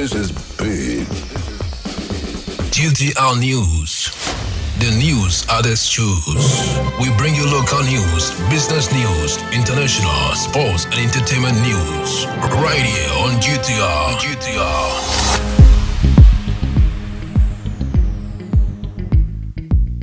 This is big. GTR News. The news others choose. We bring you local news, business news, international, sports, and entertainment news. Right here on GTR. GTR.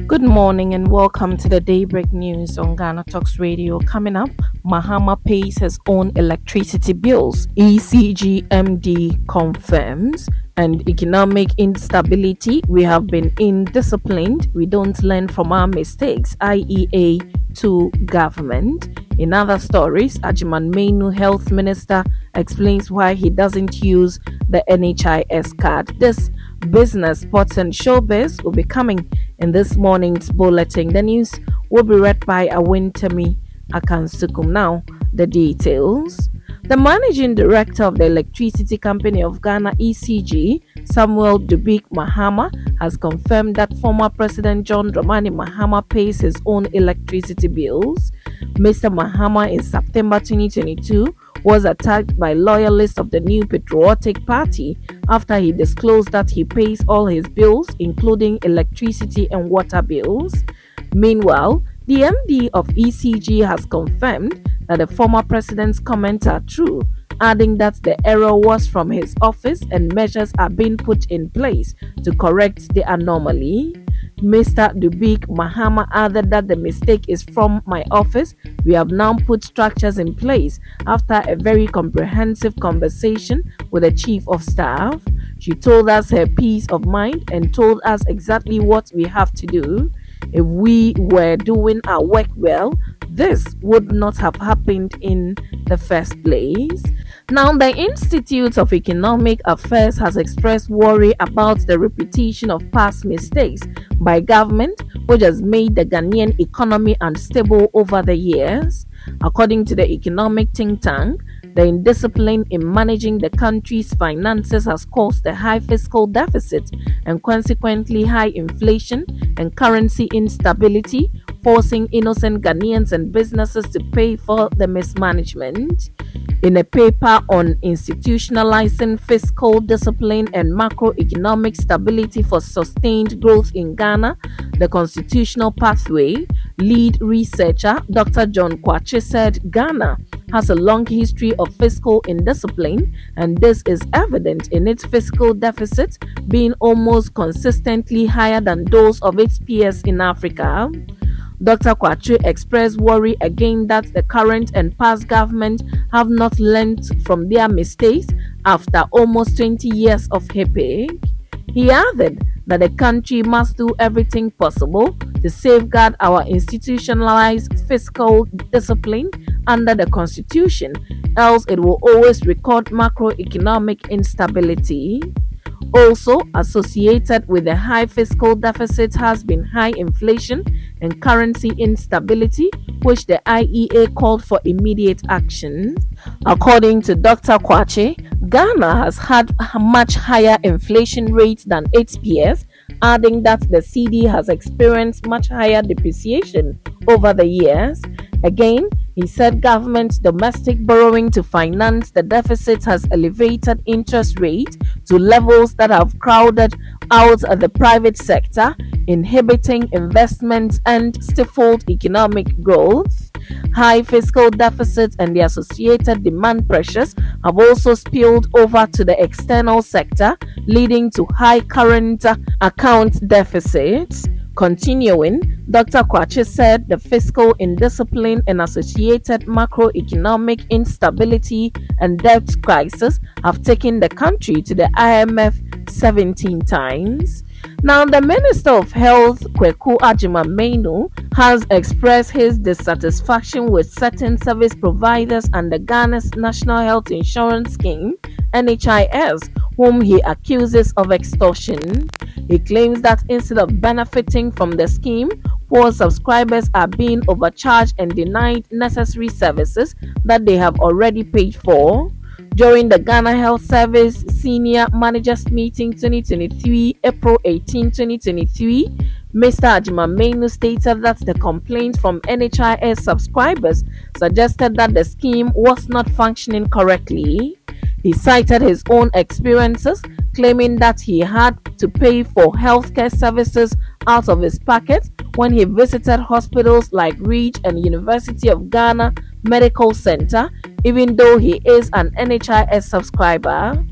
Good morning and welcome to the Daybreak News on Ghana Talks Radio. Coming up, Mahama pays his own electricity bills. ECGMD confirms. And economic instability, we have been indisciplined. We don't learn from our mistakes. IEA to government. In other stories, Agyeman Manu, health minister, explains why he doesn't use the NHIS card. This business, sports, and showbiz will be coming in this morning's bulletin. The news will be read by Awentemi Akansukum. Now, the details. The managing director of the Electricity Company of Ghana, ECG, Samuel Dubik Mahama, has confirmed that former President John Dramani Mahama pays his own electricity bills. Mr. Mahama in September 2022 was attacked by loyalists of the New Patriotic Party after he disclosed that he pays all his bills, including electricity and water bills. Meanwhile, the MD of ECG has confirmed that the former president's comments are true, adding that the error was from his office and measures are being put in place to correct the anomaly. Mr. Dubik Mahama added that the mistake is from my office. We have now put structures in place after a very comprehensive conversation with the Chief of Staff. She told us her peace of mind and told us exactly what we have to do. If we were doing our work well, this would not have happened in the first place. Now, the Institute of Economic Affairs has expressed worry about the repetition of past mistakes by government, which has made the Ghanaian economy unstable over the years. According to the economic think tank, the indiscipline in managing the country's finances has caused a high fiscal deficit and consequently high inflation and currency instability, forcing innocent Ghanaians and businesses to pay for the mismanagement. In a paper on institutionalizing fiscal discipline and macroeconomic stability for sustained growth in Ghana, the constitutional pathway, lead researcher Dr. John Kwakye said Ghana has a long history of fiscal indiscipline, and this is evident in its fiscal deficit being almost consistently higher than those of its peers in Africa. Dr. Kwakye expressed worry again that the current and past government have not learned from their mistakes after almost 20 years of HIPC. He added that the country must do everything possible to safeguard our institutionalized fiscal discipline under the constitution, else it will always record macroeconomic instability. Also associated with the high fiscal deficit has been high inflation and currency instability, which the IEA called for immediate action. According to Dr. Kwakye, Ghana has had much higher inflation rates than its peers, adding that the cedi has experienced much higher depreciation over the years. Again, he said government domestic borrowing to finance the deficit has elevated interest rate to levels that have crowded out the private sector, inhibiting investments and stifled economic growth. High fiscal deficits and the associated demand pressures have also spilled over to the external sector, leading to high current account deficits. Continuing, Dr. Kwakye said the fiscal indiscipline and associated macroeconomic instability and debt crisis have taken the country to the IMF 17 times. Now, the Minister of Health, Kweku Agyeman Manu, has expressed his dissatisfaction with certain service providers under Ghana's National Health Insurance Scheme, NHIS, whom he accuses of extortion. He claims that instead of benefiting from the scheme, poor subscribers are being overcharged and denied necessary services that they have already paid for. During the Ghana Health Service Senior Managers Meeting 2023, April 18, 2023, Mr. Agyeman Manu stated that the complaints from NHIS subscribers suggested that the scheme was not functioning correctly. He cited his own experiences, claiming that he had to pay for healthcare services out of his pocket when he visited hospitals like Ridge and University of Ghana Medical Center, even though he is an NHIS subscriber.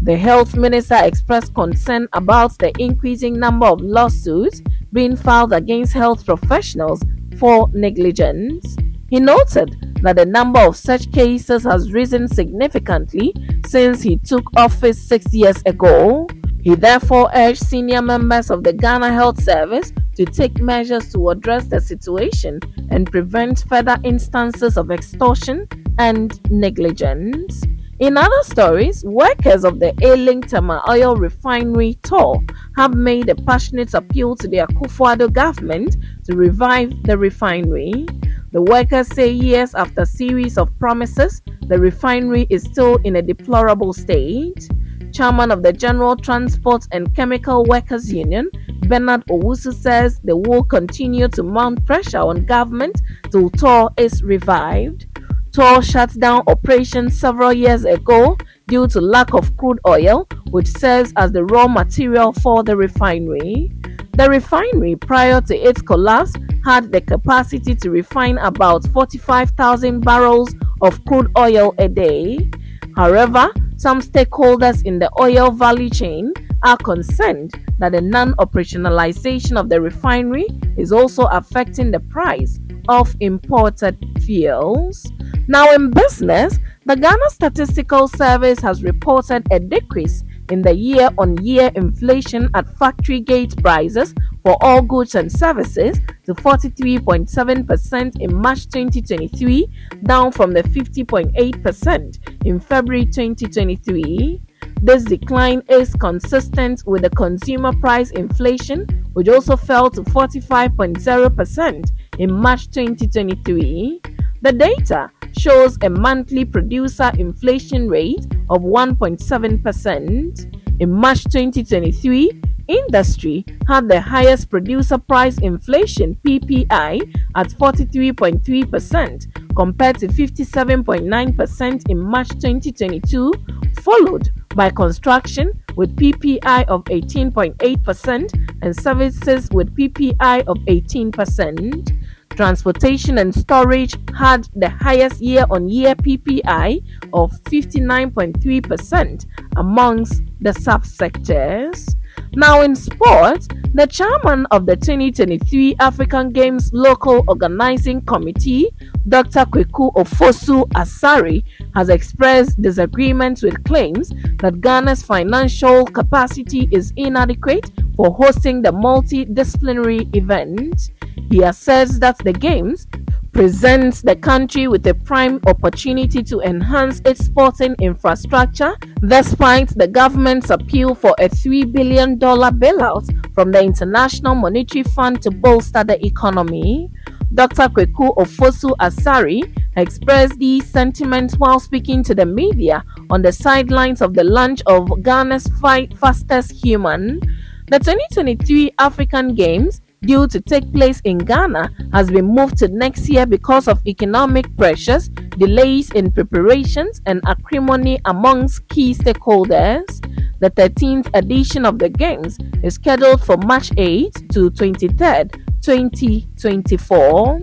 The health minister expressed concern about the increasing number of lawsuits being filed against health professionals for negligence. He noted that the number of such cases has risen significantly since he took office six years ago. He therefore urged senior members of the Ghana Health Service to take measures to address the situation and prevent further instances of extortion and negligence. In other stories, workers of the ailing Tema oil refinery TOR have made a passionate appeal to the Akufo-Addo government to revive the refinery. The workers say years after series of promises, the refinery is still in a deplorable state. Chairman of the General Transport and Chemical Workers Union, Bernard Owusu says they will continue to mount pressure on government till TOR is revived. TOR shut down operations several years ago due to lack of crude oil, which serves as the raw material for the refinery. The refinery, prior to its collapse, had the capacity to refine about 45,000 barrels of crude oil a day. However, some stakeholders in the oil value chain are concerned that the non operationalization of the refinery is also affecting the price of imported fuels. Now, in business, the Ghana Statistical Service has reported a decrease in the year on year inflation at factory gate prices for all goods and services to 43.7% in March 2023, down from the 50.8% in February 2023. This decline is consistent with the consumer price inflation, which also fell to 45.0% in March 2023. The data shows a monthly producer inflation rate of 1.7%. In March 2023, industry had the highest producer price inflation PPI at 43.3% compared to 57.9% in March 2022, followed by construction with PPI of 18.8% and services with PPI of 18%. Transportation and storage had the highest year on year PPI of 59.3% amongst the subsectors. Now, in sports, the chairman of the 2023 African Games Local Organizing Committee, Dr. Kweku Ofosu Asare, has expressed disagreement with claims that Ghana's financial capacity is inadequate for hosting the multidisciplinary event. He asserts that the Games presents the country with a prime opportunity to enhance its sporting infrastructure despite the government's appeal for a $3 billion bailout from the International Monetary Fund to bolster the economy. Dr. Kweku Ofosu Asare expressed these sentiments while speaking to the media on the sidelines of the launch of Ghana's fastest human. The 2023 African Games due to take place in Ghana has been moved to next year because of economic pressures, delays in preparations, and acrimony amongst key stakeholders. The 13th edition of the Games is scheduled for March 8 to 23rd, 2024.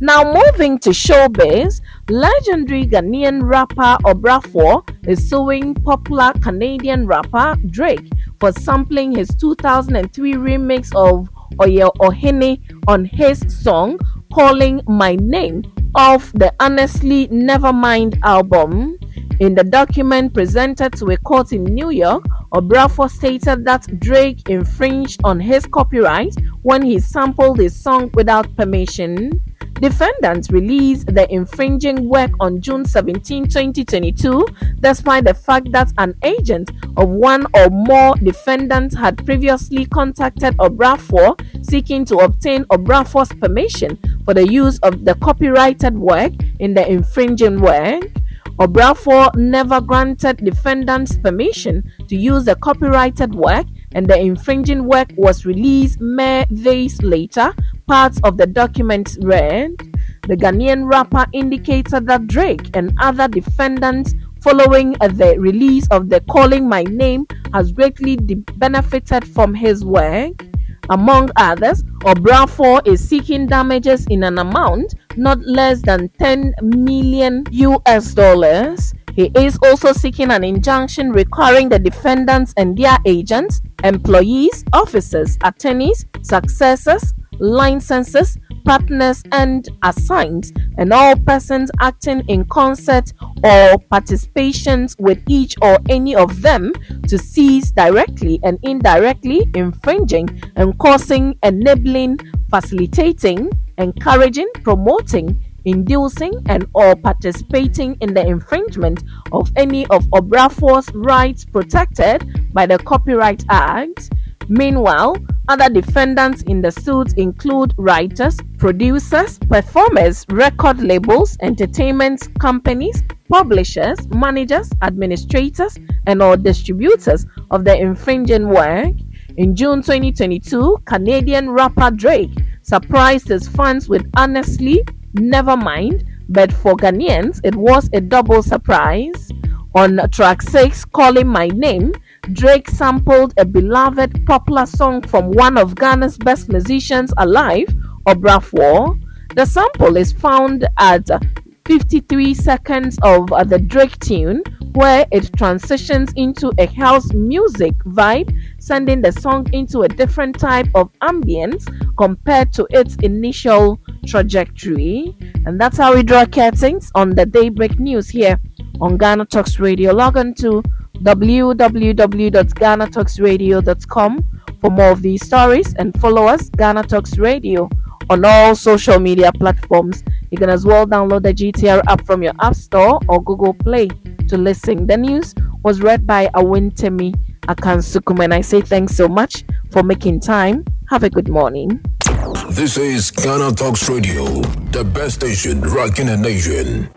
Now, moving to showbiz, legendary Ghanaian rapper Obrafour is suing popular Canadian rapper Drake for sampling his 2003 remix of Oye Ohene on his song Calling My Name off the Honestly Nevermind album. In the document presented to a court in New York, Obrafour stated that Drake infringed on his copyright when he sampled his song without permission. Defendants released the infringing work on June 17, 2022, despite the fact that an agent of one or more defendants had previously contacted Obrafour seeking to obtain Obrafour's permission for the use of the copyrighted work in the infringing work. Obrafour never granted defendants permission to use the copyrighted work and the infringing work was released mere days later Parts of the document read The Ghanaian rapper indicated that Drake and other defendants following uh, the release of the Calling My Name has greatly benefited from his work. Among others, Obrafour is seeking damages in an amount not less than 10 million US dollars. He is also seeking an injunction requiring the defendants and their agents, employees, officers, attorneys, successors, licenses, partners, and assigns, and all persons acting in concert or participations with each or any of them to cease directly and indirectly infringing and causing, enabling, facilitating, encouraging, promoting, inducing and or participating in the infringement of any of Obrafour's rights protected by the Copyright Act. Meanwhile, other defendants in the suit include writers, producers, performers, record labels, entertainment companies, publishers, managers, administrators, and or distributors of the infringing work. In June 2022, Canadian rapper Drake surprised his fans with Honestly Never Mind, but for Ghanaians, it was a double surprise. On track 6, Calling My Name, Drake sampled a beloved popular song from one of Ghana's best musicians alive, Obrafour. The sample is found at 53 seconds of uh, the Drake tune, where it transitions into a house music vibe, sending the song into a different type of ambience compared to its initial trajectory. And that's how we draw curtains on the Daybreak News here on Ghana Talks Radio. Log on to www.ghanatalksradio.com for more of these stories and follow us, Ghana Talks Radio, on all social media platforms. You can as well download the GTR app from your App Store or Google Play to listen. The news was read by Awin Awentemi Akansukum, and I say thanks so much for making time. Have a good morning. This is Ghana Talks Radio, the best station rocking the nation.